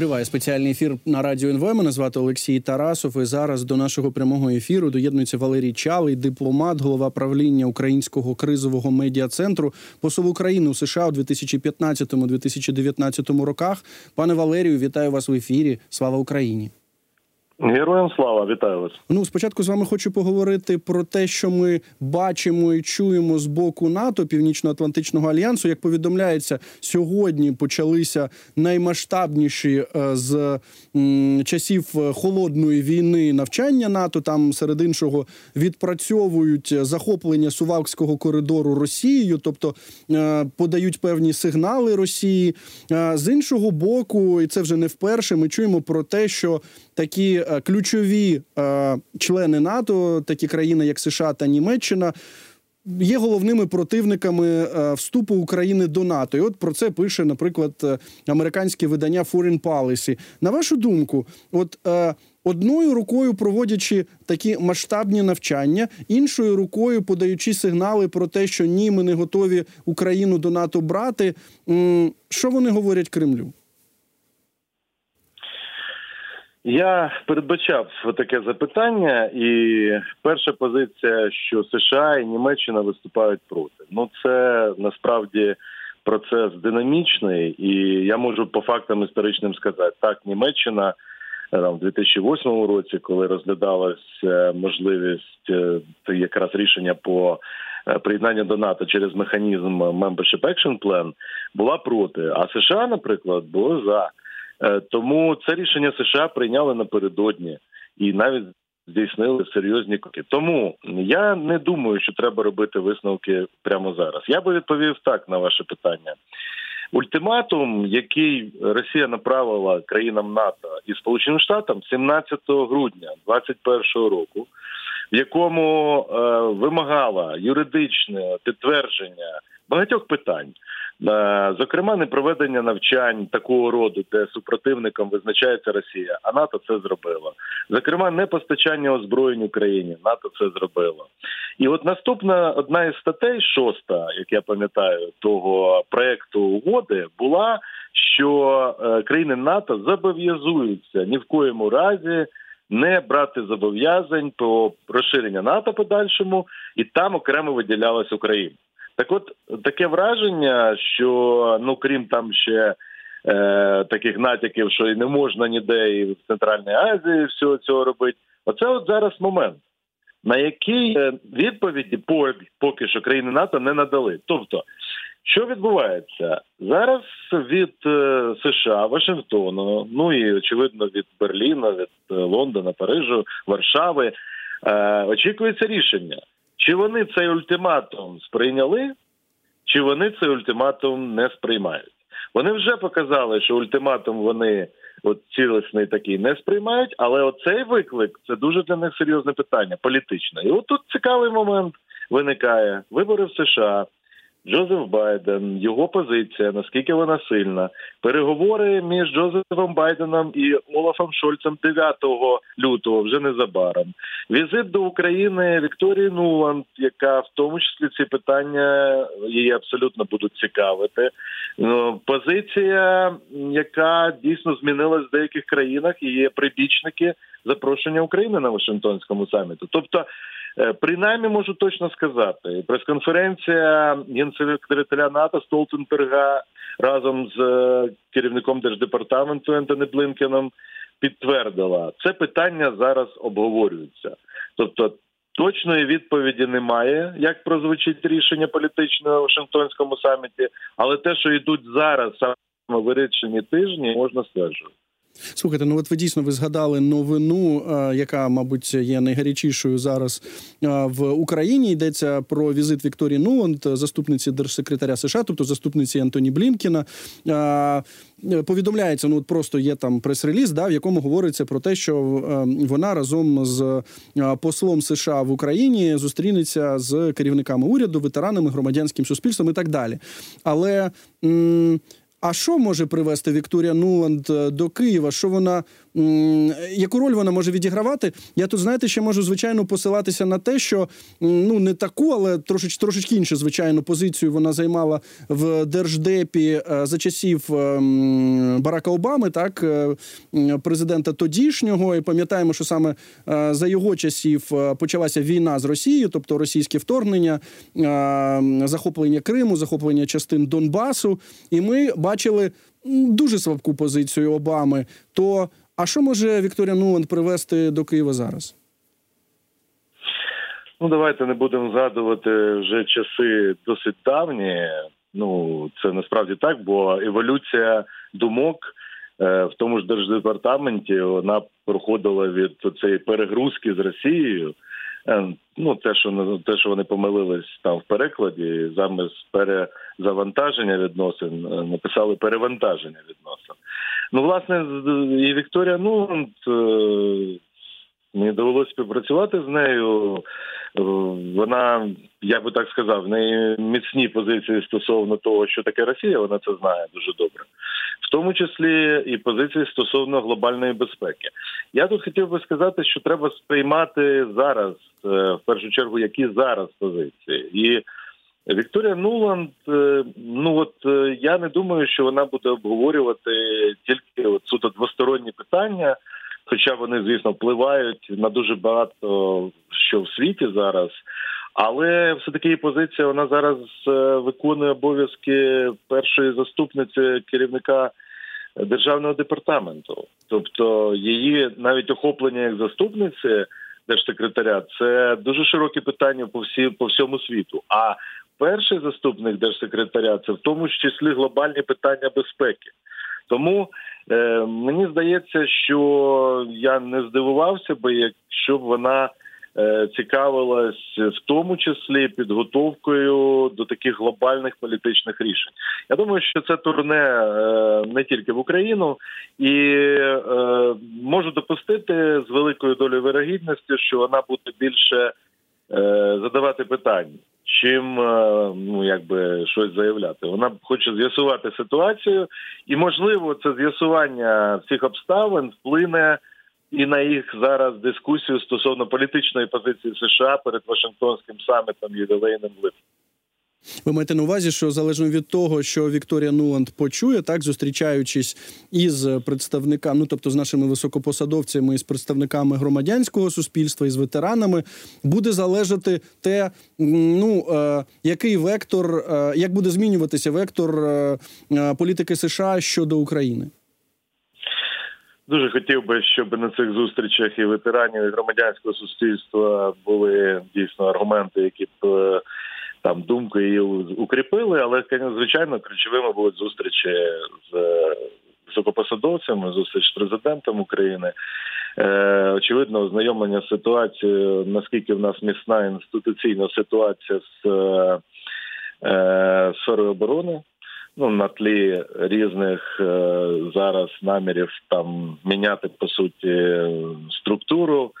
Триває спеціальний ефір на радіо НВ. Мене звати Олексій Тарасов. І зараз до нашого прямого ефіру доєднується Валерій Чалий, дипломат, голова правління Українського кризового медіа центру, посол України у США у 2015-2019 роках. Пане Валерію, вітаю вас в ефірі. Слава Україні! Героям слава вітаю вас. Ну спочатку з вами хочу поговорити про те, що ми бачимо і чуємо з боку НАТО Північно-Атлантичного альянсу. Як повідомляється, сьогодні почалися наймасштабніші е, з часів холодної війни навчання НАТО. Там серед іншого відпрацьовують захоплення Сувалкського коридору Росією, тобто е, подають певні сигнали Росії. Е, з іншого боку, і це вже не вперше. Ми чуємо про те, що такі Е, ключові е, члени НАТО, такі країни, як США та Німеччина. Є головними противниками е, вступу України до НАТО, і от про це пише, наприклад, американське видання Foreign Policy. На вашу думку, от одною рукою проводячи такі масштабні навчання, іншою рукою подаючи сигнали про те, що ні, ми не готові Україну до НАТО брати. Що вони говорять Кремлю? Я передбачав таке запитання, і перша позиція, що США і Німеччина виступають проти. Ну це насправді процес динамічний, і я можу по фактам історичним сказати, так Німеччина е, там, в 2008 році, коли розглядалася можливість е, якраз рішення по е, приєднанню до НАТО через механізм Membership Action Plan, була проти. А США, наприклад, було за. Е, тому це рішення США прийняли напередодні і навіть здійснили серйозні кроки. Тому я не думаю, що треба робити висновки прямо зараз. Я би відповів так на ваше питання. Ультиматум, який Росія направила країнам НАТО і Сполученим Штатам 17 грудня 2021 року, в якому е, вимагала юридичне підтвердження багатьох питань, Е, зокрема, не проведення навчань такого роду, де супротивником визначається Росія, а НАТО це зробило. Зокрема, не постачання озброєнь Україні, НАТО це зробило. І от наступна одна із статей, шоста, як я пам'ятаю, того проекту угоди була, що е, країни НАТО зобов'язуються ні в коєму разі. Не брати зобов'язань по розширення НАТО подальшому, і там окремо виділялась Україна. Так, от таке враження, що ну крім там ще е, таких натяків, що і не можна ніде і в Центральній Азії всього цього робити. Оце от зараз момент, на який е, відповіді поки що країни НАТО не надали. Тобто, що відбувається зараз від е, США, Вашингтону, ну і очевидно від Берліна, від Лондона, Парижу, Варшави, очікується рішення. Чи вони цей ультиматум сприйняли, чи вони цей ультиматум не сприймають? Вони вже показали, що ультиматум вони от цілісний такий не сприймають, але оцей виклик це дуже для них серйозне питання, політичне. І от тут цікавий момент виникає: вибори в США. Джозеф Байден, його позиція, наскільки вона сильна, переговори між Джозефом Байденом і Олафом Шольцем 9 лютого, вже незабаром. Візит до України Вікторії Нуланд, яка в тому числі ці питання її абсолютно будуть цікавити. Ну, позиція, яка дійсно змінилась в деяких країнах, і є прибічники запрошення України на Вашингтонському саміту. Тобто. Е, принаймні можу точно сказати, прес-конференція генсекретаря НАТО Столтенберга разом з е, керівником держдепартаменту Ентоні Блинкеном підтвердила, це питання зараз обговорюється. Тобто точної відповіді немає, як прозвучить рішення політичне у Вашингтонському саміті, але те, що йдуть зараз саме вирішені тижні, можна стверджувати. Слухайте, ну от ви дійсно ви згадали новину, яка, мабуть, є найгарячішою зараз в Україні. Йдеться про візит Вікторії Нуланд, заступниці держсекретаря США, тобто заступниці Антоні Блінкіна. Повідомляється, ну от просто є там прес-реліз, да, в якому говориться про те, що вона разом з послом США в Україні зустрінеться з керівниками уряду, ветеранами, громадянським суспільством і так далі. Але. М- А що може привести Вікторія Нуланд е, до Києва? Що вона яку роль вона може відігравати? Я тут знаєте, ще можу звичайно посилатися на те, що ну не таку, але трошеч трошечки іншу звичайну позицію вона займала в держдепі е, за часів е, Барака Обами, так президента тодішнього, і пам'ятаємо, що саме за його часів почалася війна з Росією, тобто російське вторгнення, захоплення Криму, захоплення частин Донбасу, і ми бачили дуже слабку позицію Обами. То а що може Вікторія Нуланд привести до Києва зараз? Ну, давайте не будемо згадувати вже часи досить давні. Ну, це насправді так, бо еволюція думок е, в тому ж держдепартаменті вона проходила від цієї перегрузки з Росією. Е, ну, те, що те, що вони помилились там в перекладі, замість перезавантаження відносин, е, написали перевантаження відносин. Ну, власне, і Вікторія Нуланд, е, мені довелося співпрацювати з нею. Вона, я би так сказав, в неї міцні позиції стосовно того, що таке Росія, вона це знає дуже добре, в тому числі і позиції стосовно глобальної безпеки. Я тут хотів би сказати, що треба сприймати зараз, е, в першу чергу, які зараз позиції. І Вікторія Нуланд, е, ну от е, я не думаю, що вона буде обговорювати тільки от суто двосторонні питання. Хоча вони, звісно, впливають на дуже багато що в світі зараз, але все таки позиція вона зараз виконує обов'язки першої заступниці керівника державного департаменту, тобто її навіть охоплення як заступниці держсекретаря це дуже широке питання по всі по всьому світу. А перший заступник держсекретаря це в тому числі глобальні питання безпеки. Тому е, мені здається, що я не здивувався би, якщо б вона Е, цікавилась в тому числі підготовкою до таких глобальних політичних рішень. Я думаю, що це турне е, не тільки в Україну, і можу допустити з великою долею вирогідності, що вона буде більше задавати питання. Чим ну якби щось заявляти, вона хоче з'ясувати ситуацію, і можливо, це з'ясування всіх обставин вплине і на їх зараз дискусію стосовно політичної позиції США перед Вашингтонським самітом ювілейним в липні. Ви маєте на увазі, що залежно від того, що Вікторія Нуланд почує, так зустрічаючись із представниками, ну тобто з нашими високопосадовцями, з представниками громадянського суспільства і з ветеранами, буде залежати те, ну е, який вектор, е, як буде змінюватися вектор е, е політики США щодо України. Дуже хотів би, щоб на цих зустрічах і ветеранів і громадянського суспільства були дійсно аргументи, які б е, там думку її укріпили. Але звичайно, ключовими будуть зустрічі з високопосадовцями, зустріч з президентом України. Е, Очевидно, ознайомлення з ситуацією, наскільки в нас міцна інституційна ситуація з е, сферою оборони ну на тлі різних е, зараз намірів там міняти по суті структуру.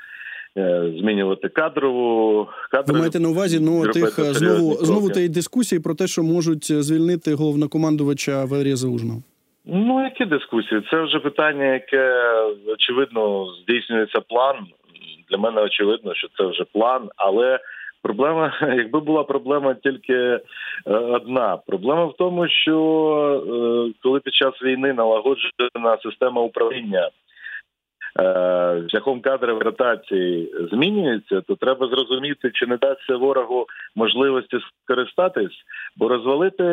Е, змінювати кадрову кадрову. Ви маєте на увазі ну тих е, знову знову тієї дискусії про те, що можуть звільнити головнокомандувача Валерія Залужного? Ну які дискусії? Це вже питання, яке очевидно здійснюється план. Для мене очевидно, що це вже план, але Проблема, якби була проблема тільки е, одна, проблема в тому, що е, коли під час війни налагоджена система управління е, шляхом кадрової ротації змінюється, то треба зрозуміти, чи не дасться ворогу можливості скористатись, бо розвалити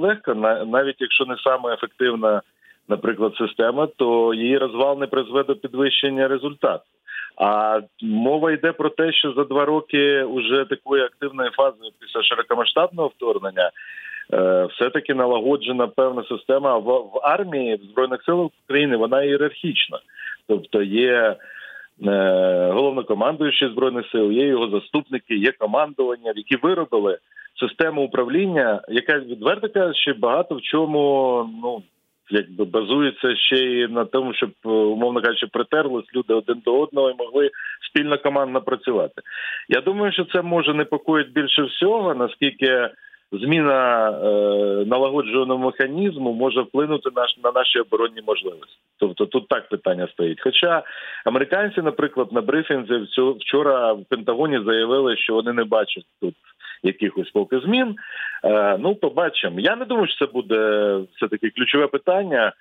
легко, навіть якщо не саме ефективна, наприклад, система, то її розвал не призведе до підвищення результату. А мова йде про те, що за два роки уже такої активної фази після широкомасштабного вторгнення е, все-таки налагоджена певна система в армії в збройних силах України. Вона ієрархічна, тобто є. Е, головнокомандуючий збройних сил, є його заступники, є командування, які виробили систему управління, яка відверто кажучи, багато в чому ну якби базується ще й на тому, щоб е, умовно кажучи, притерлись люди один до одного і могли спільно командно працювати. Я думаю, що це може непокоїть більше всього, наскільки зміна е, налагоджуваного механізму може вплинути на, на наші оборонні можливості. Тобто тут так питання стоїть. Хоча американці, наприклад, на брифінзі вчора в Пентагоні заявили, що вони не бачать тут якихось поки змін. Е, ну, побачимо. Я не думаю, що це буде все таки ключове питання.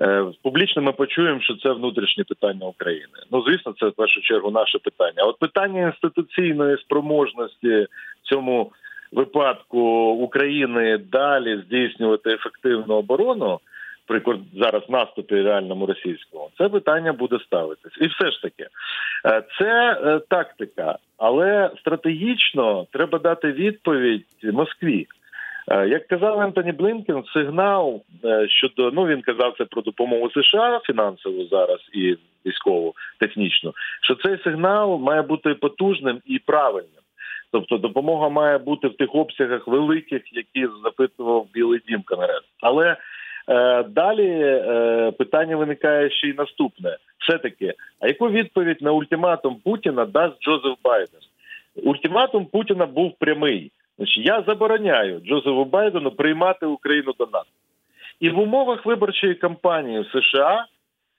Е, публічно ми почуємо, що це внутрішнє питання України. Ну звісно, це в першу чергу наше питання. От питання інституційної спроможності в цьому випадку України далі здійснювати ефективну оборону. При зараз наступі реальному російському це питання буде ставитись, і все ж таки е, це е, тактика, але стратегічно треба дати відповідь Москві. Е, як казав Ентоні Блинкен, сигнал щодо ну він казав це про допомогу США фінансову зараз і військову технічну, що цей сигнал має бути потужним і правильним. Тобто допомога має бути в тих обсягах великих, які запитував Білий Дім Конгрес. Але е, далі е, питання виникає ще й наступне: все таки, а яку відповідь на ультиматум Путіна дасть Джозеф Байден? Ультиматум Путіна був прямий. Значить, я забороняю Джозефу Байдену приймати Україну до НАТО. І в умовах виборчої кампанії в США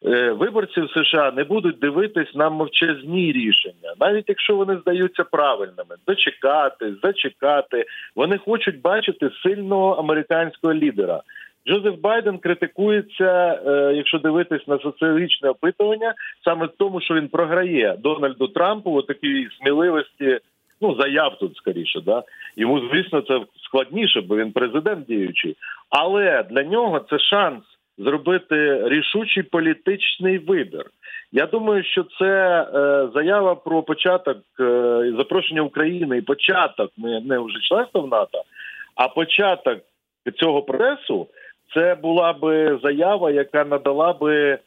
Е, виборці в США не будуть дивитись на мовчазні рішення, навіть якщо вони здаються правильними, дочекати, зачекати. Вони хочуть бачити сильного американського лідера. Джозеф Байден критикується, е, якщо дивитись на соціологічне опитування, саме в тому, що він програє Дональду Трампу у такій сміливості. Ну, заяв тут скоріше, да йому звісно це складніше, бо він президент діючий, але для нього це шанс зробити рішучий політичний вибір. Я думаю, що це е, заява про початок е, запрошення України і початок не, не вже членства в НАТО, а початок цього процесу це була би заява, яка надала би е,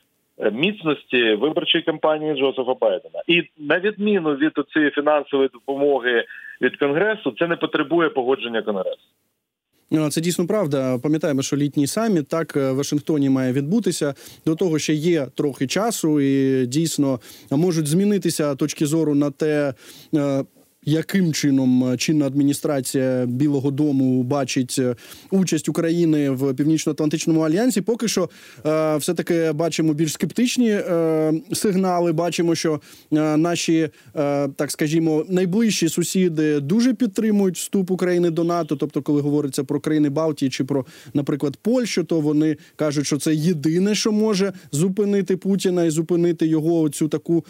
міцності виборчої кампанії Джозефа Байдена. І на відміну від цієї фінансової допомоги від конгресу, це не потребує погодження конгресу. Це дійсно правда. Пам'ятаємо, що літній саміт так е, в Вашингтоні має відбутися. До того ще є трохи часу, і дійсно можуть змінитися точки зору на те, е, яким чином е, чинна адміністрація Білого Дому бачить е, участь України в північно-атлантичному альянсі. Поки що е, все таки бачимо більш скептичні сигнали. Бачимо, що наші так скажімо найближчі сусіди дуже підтримують вступ України до НАТО. Тобто, коли говориться про країни Балтії чи про, наприклад, Польщу, то вони кажуть, що це єдине, що може зупинити Путіна і зупинити його цю таку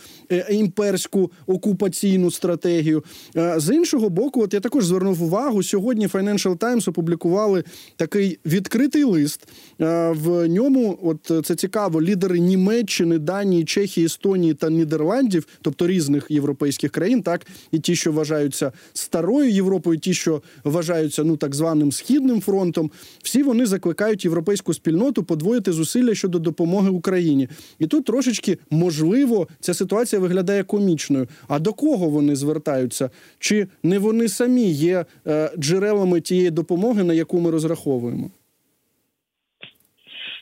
імперську окупаційну стратегію. Е, з іншого боку, от я також звернув увагу. Сьогодні Financial Times опублікували такий відкритий лист. Е, в ньому, от це цікаво, лідери Німеччини, Данії, Чехії, Естонії та Нідерландів, тобто різних європейських країн, так і ті, що вважаються старою Європою, ті, що вважаються ну так званим східним фронтом, всі вони закликають європейську спільноту подвоїти зусилля щодо допомоги Україні. І тут трошечки можливо ця ситуація виглядає комічною. А до кого вони звертаються? Чи не вони самі є е, джерелами тієї допомоги, на яку ми розраховуємо?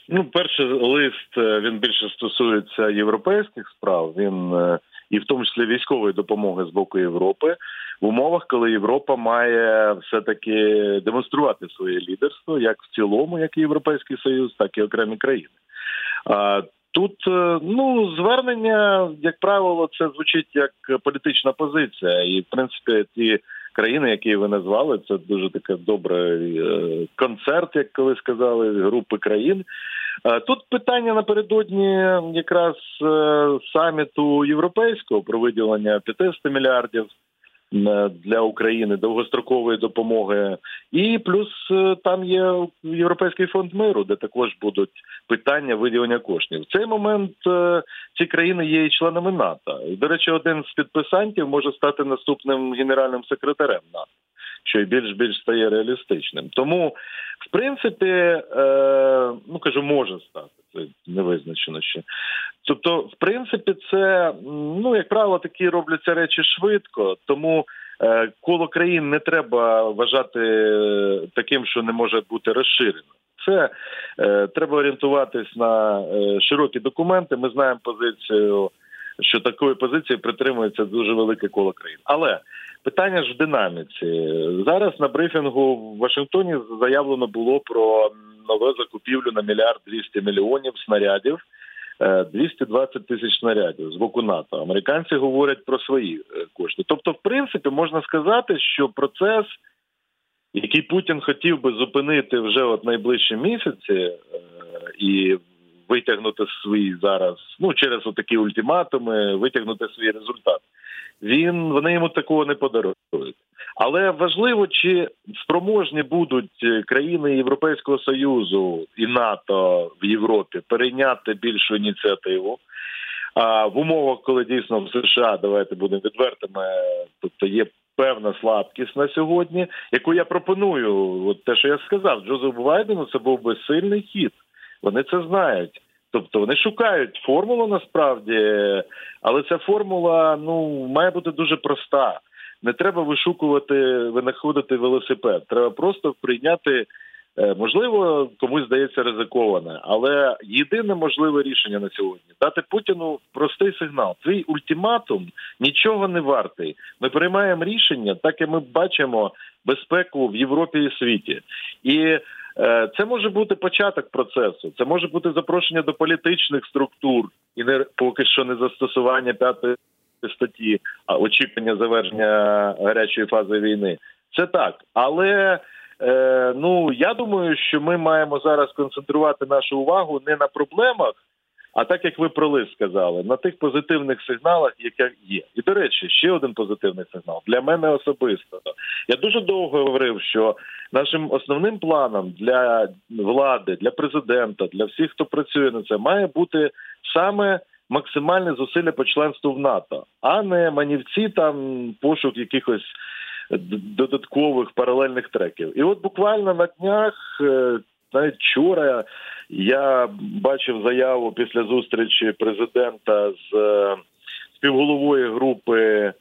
Ну, перший лист е, він більше стосується європейських справ. Він е, і в тому числі військової допомоги з боку Європи в умовах, коли Європа має все таки демонструвати своє лідерство як в цілому, як і європейський союз, так і окремі країни. Тут е, ну звернення, як правило, це звучить як політична позиція, і в принципі ті країни, які ви назвали, це дуже таке добрий е, концерт, як коли сказали, групи країн. Е, тут питання напередодні якраз саміту європейського про виділення 500 мільярдів для України довгострокової допомоги, і плюс е, там є європейський фонд миру, де також будуть питання виділення коштів. В цей момент е, ці країни є і членами НАТО. До речі, один з підписантів може стати наступним генеральним секретарем НАТО. Що й більш більш стає реалістичним, тому в принципі, е, ну кажу, може стати не визначено ще. Тобто, в принципі, це ну як правило, такі робляться речі швидко, тому е, коло країн не треба вважати таким, що не може бути розширено. Це е, треба орієнтуватись на е, широкі документи. Ми знаємо позицію, що такої позиції притримується дуже велике коло країн. Але питання ж в динаміці. Зараз на брифінгу в Вашингтоні заявлено було про нову закупівлю на мільярд 200 мільйонів снарядів. 220 е, тисяч снарядів з боку НАТО. Американці говорять про свої е, кошти. Тобто, в принципі, можна сказати, що процес, який Путін хотів би зупинити вже от найближчі місяці, е, і витягнути свій зараз, ну через такі ультиматуми, витягнути свій результат. Він вони йому такого не подарують. Але важливо, чи спроможні будуть країни Європейського союзу і НАТО в Європі перейняти більшу ініціативу. А в умовах, коли дійсно в США давайте будемо відвертими, тобто є певна слабкість на сьогодні, яку я пропоную, от те, що я сказав, Джозефу Байдену, це був би сильний хід. Вони це знають. Тобто вони шукають формулу насправді, але ця формула ну має бути дуже проста. Не треба вишукувати, винаходити велосипед. Треба просто прийняти, е, можливо, комусь здається ризиковане, але єдине можливе рішення на сьогодні дати Путіну простий сигнал. Твій ультиматум нічого не вартий. Ми приймаємо рішення, так і ми бачимо безпеку в Європі і світі і. Е, це може бути початок процесу, це може бути запрошення до політичних структур і не поки що не застосування п'ятої статті, а очікування завершення гарячої фази війни. Це так, але е, ну я думаю, що ми маємо зараз концентрувати нашу увагу не на проблемах. А так як ви про лист сказали, на тих позитивних сигналах, які є, і до речі, ще один позитивний сигнал для мене особисто. Я дуже довго говорив, що нашим основним планом для влади, для президента, для всіх, хто працює на це, має бути саме максимальне зусилля по членству в НАТО, а не манівці там пошук якихось додаткових паралельних треків. І от буквально на днях. Навіть вчора я бачив заяву після зустрічі президента з е, співголовою групи,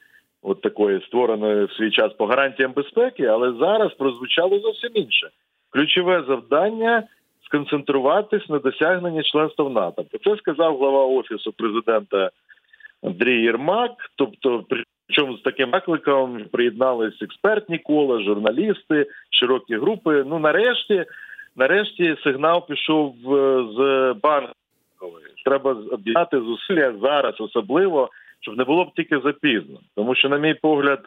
от такої створеної в свій час по гарантіям безпеки, але зараз прозвучало зовсім інше. Ключове завдання сконцентруватись на досягненні членства в НАТО. Про це сказав глава офісу президента Андрій Єрмак. Тобто, причому з таким викликом приєднались експертні кола, журналісти, широкі групи. Ну нарешті. Нарешті сигнал пішов е, з банкової. Треба об'єднати зусилля зараз, особливо, щоб не було б тільки запізно. Тому що, на мій погляд,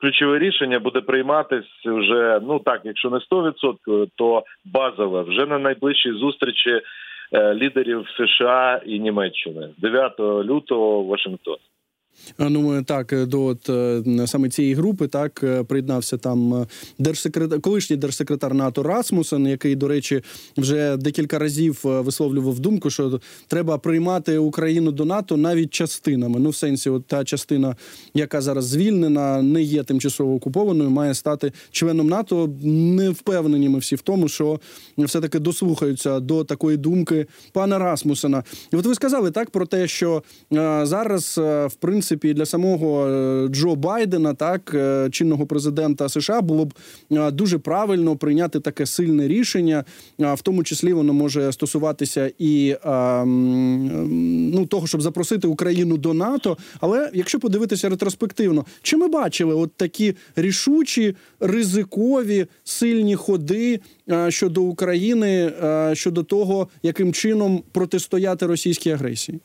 ключове рішення буде прийматись вже ну так, якщо не 100%, то базове вже на найближчій зустрічі е, лідерів США і Німеччини 9 лютого в Вашингтоні. Ну так е, до от, е, саме цієї групи так е, приєднався там держсекретар, колишній держсекретар НАТО Расмусен, який, до речі, вже декілька разів висловлював думку, що треба приймати Україну до НАТО навіть частинами. Ну, в сенсі, от та частина, яка зараз звільнена, не є тимчасово окупованою, має стати членом НАТО. Не впевнені ми всі в тому, що все таки дослухаються до такої думки пана Расмусена. І от ви сказали так про те, що зараз в принципі принципі для самого е, Джо Байдена, так е, чинного президента США, було б е, дуже правильно прийняти таке сильне рішення. В тому числі воно може стосуватися і ну того, щоб запросити Україну до НАТО. Але якщо подивитися ретроспективно, чи ми бачили от такі рішучі ризикові сильні ходи щодо України щодо того, яким чином протистояти російській агресії?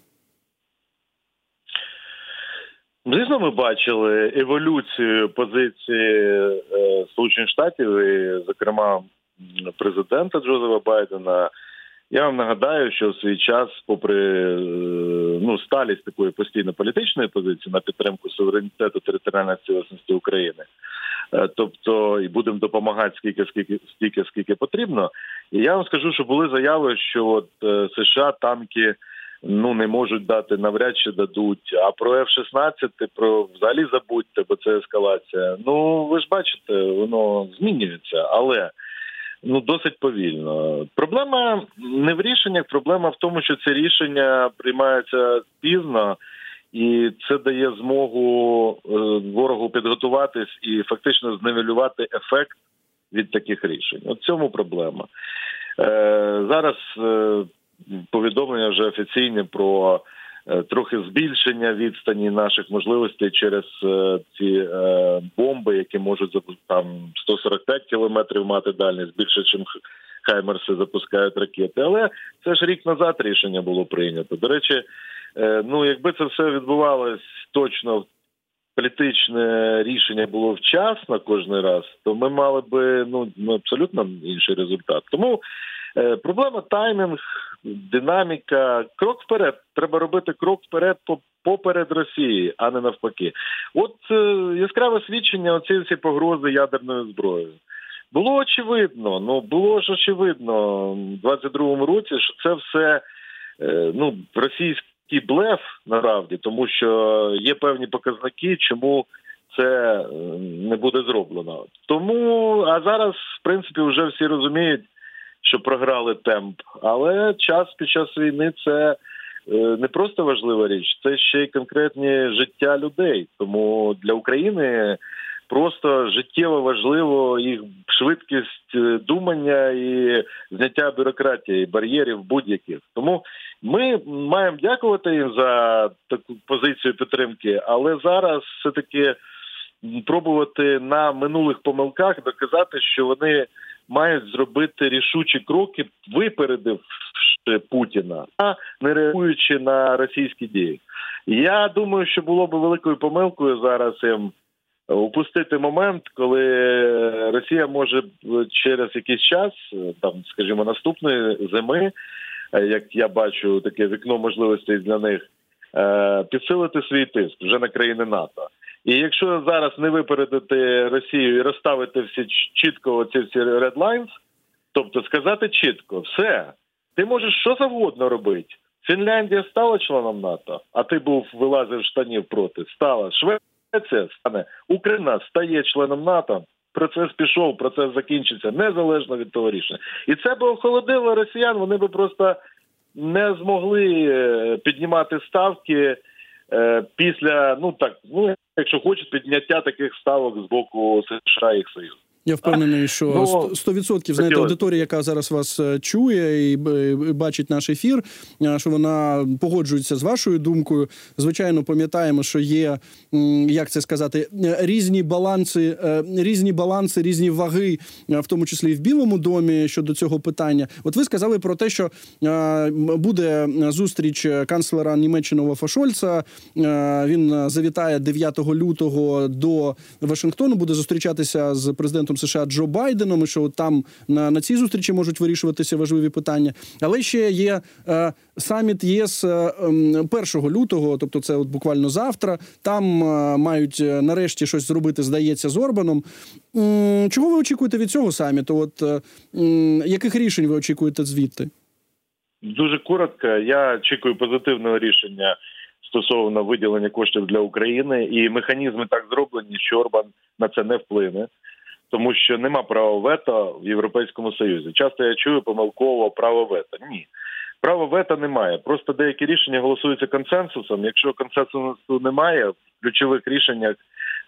Звісно, ми бачили еволюцію позиції е, Сполучених Штатів, і, зокрема, президента Джозефа Байдена. Я вам нагадаю, що в свій час, попри е, ну сталість такої постійно політичної позиції на підтримку суверенітету територіальної цілісності України, е, тобто і будемо допомагати скільки, скільки стільки, скільки потрібно. І я вам скажу, що були заяви, що от США танки ну не можуть дати, навряд чи дадуть. А про F-16, про взагалі забудьте, бо це ескалація. Ну ви ж бачите, воно змінюється, але. Ну, досить повільно. Проблема не в рішеннях, проблема в тому, що це рішення приймається пізно, і це дає змогу е, ворогу підготуватись і фактично зневелювати ефект від таких рішень. От цьому проблема. Е, Зараз е, повідомлення вже офіційне про Е, трохи збільшення відстані наших можливостей через е, ці е, бомби, які можуть там 145 кілометрів мати дальність більше, ніж Хаймерси запускають ракети. Але це ж рік назад рішення було прийнято. До речі, ну якби це все відбувалось точно політичне рішення було вчасно кожен раз, то ми мали би ну абсолютно інший результат. Тому проблема таймінг, динаміка, крок вперед. Треба робити крок вперед поперед Росії, а не навпаки. От е, яскраве свідчення оці всі погрози ядерною зброєю. Було очевидно, ну було ж очевидно в 22-му році, що це все е, ну російський блеф насправді, тому що є певні показники, чому це не буде зроблено. Тому а зараз, в принципі, вже всі розуміють, що програли темп, але час під час війни це е, не просто важлива річ, це ще й конкретні життя людей. Тому для України просто життєво важливо їх швидкість е, думання і зняття бюрократії, бар'єрів будь-яких. Тому ми маємо дякувати їм за таку позицію підтримки, але зараз все таки пробувати на минулих помилках доказати, що вони мають зробити рішучі кроки, випередив Путіна, не реагуючи на російські дії. Я думаю, що було б великою помилкою зараз їм упустити момент, коли Росія може через якийсь час, там, скажімо, наступної зими, як я бачу, таке вікно можливостей для них. Е, підсилити свій тиск вже на країни НАТО. І якщо зараз не випередити Росію і розставити всі чітко оці всі lines, тобто сказати чітко, все, ти можеш що завгодно робити. Фінляндія стала членом НАТО, а ти був вилазив штанів проти. Стала Швеція стане Україна стає членом НАТО. Процес пішов, процес закінчиться незалежно від того рішення, і це би охолодило росіян. Вони би просто не змогли е, піднімати ставки е, після ну так, ну якщо хочуть, підняття таких ставок з боку США і їх Союзу. Я впевнений, що ну, 100% знаєте, аудиторія, яка зараз вас е, чує і бачить наш ефір, е, що вона погоджується з вашою думкою. Звичайно, пам'ятаємо, що є як це сказати, е, різні баланси, різні баланси, різні ваги, в тому числі і в Білому домі щодо цього питання. От ви сказали про те, що буде зустріч канцлера Німеччини Олафа Шольца. Він завітає 9 лютого до Вашингтону, буде зустрічатися з президентом президентом США Джо Байденом, і що там на на цій зустрічі можуть вирішуватися важливі питання. Але ще є е, саміт ЄС е, 1 ем, лютого, тобто це от буквально завтра. Там е, мають е, нарешті щось зробити, здається, з Орбаном. Чого ви очікуєте від цього саміту? От е, яких рішень ви очікуєте звідти? Дуже коротко. Я очікую позитивного рішення. Стосовно виділення коштів для України і механізми так зроблені, що Орбан на це не вплине тому що нема права вето в Європейському Союзі. Часто я чую помилково право вето. Ні. Право вето немає. Просто деякі рішення голосуються консенсусом. Якщо консенсусу немає, в ключових рішеннях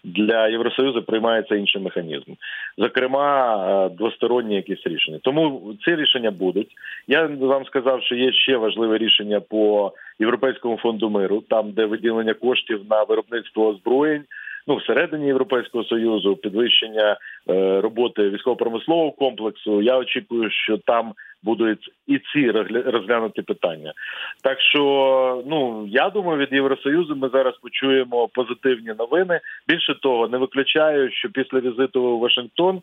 для Євросоюзу приймається інший механізм, зокрема е, двосторонні якісь рішення. Тому ці рішення будуть. Я вам сказав, що є ще важливе рішення по європейському фонду миру, там де виділення коштів на виробництво озброєнь ну всередині європейського союзу, підвищення е, роботи військово-промислового комплексу. Я очікую, що там будуть і ці розглянуті питання. Так що, ну я думаю, від Євросоюзу ми зараз почуємо позитивні новини. Більше того, не виключаю, що після візиту у Вашингтон.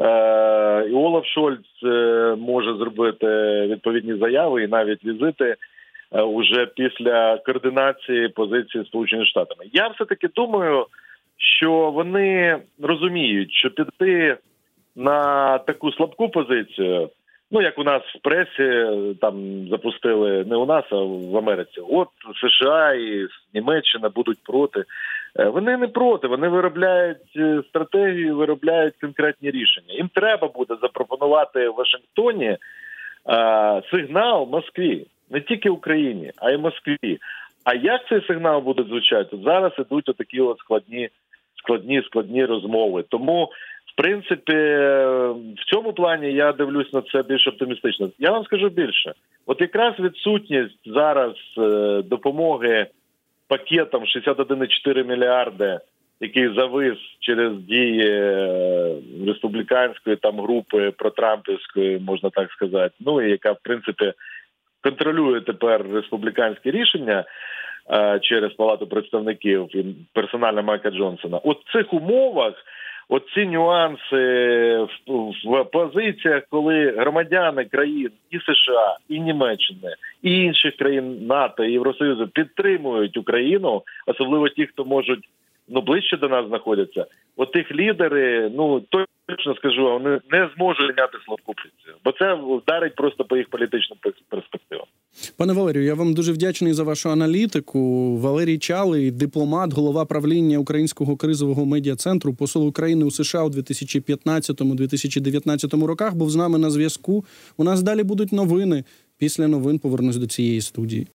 Е, і Олаф Шольц е, може зробити відповідні заяви і навіть візити уже після координації позиції Сполучених Штатами. Я все таки думаю, що вони розуміють, що піти на таку слабку позицію, ну як у нас в пресі там запустили не у нас, а в Америці. От США і Німеччина будуть проти. Е, вони не проти, вони виробляють е, стратегію, виробляють конкретні рішення. Їм треба буде запропонувати Вашингтоні а, е, сигнал Москві, не тільки Україні, а й Москві. А як цей сигнал буде звучати? Зараз ідуть отакі от складні складні складні розмови. Тому в принципі, в цьому плані я дивлюсь на це більш оптимістично. Я вам скажу більше: от якраз відсутність зараз е, допомоги пакетом 61,4 мільярди, який завис через дії е, республіканської там групи протрампівської, можна так сказати, ну і яка в принципі контролює тепер республіканське рішення. Е, Через палату представників і персонально Майка Джонсона, в цих умовах оці нюанси в позиціях, коли громадяни країн і США, і Німеччини, і інших країн НАТО і Євросоюзу підтримують Україну, особливо ті, хто можуть ну ближче до нас знаходяться. От тих лідери, ну точно скажу, вони не зможуть зайняти слабку позицію, бо це вдарить просто по їх політичним перспективам. Пане Валерію, я вам дуже вдячний за вашу аналітику. Валерій Чалий, дипломат, голова правління Українського кризового медіа центру, посол України у США у 2015-2019 роках, був з нами на зв'язку. У нас далі будуть новини. Після новин повернусь до цієї студії.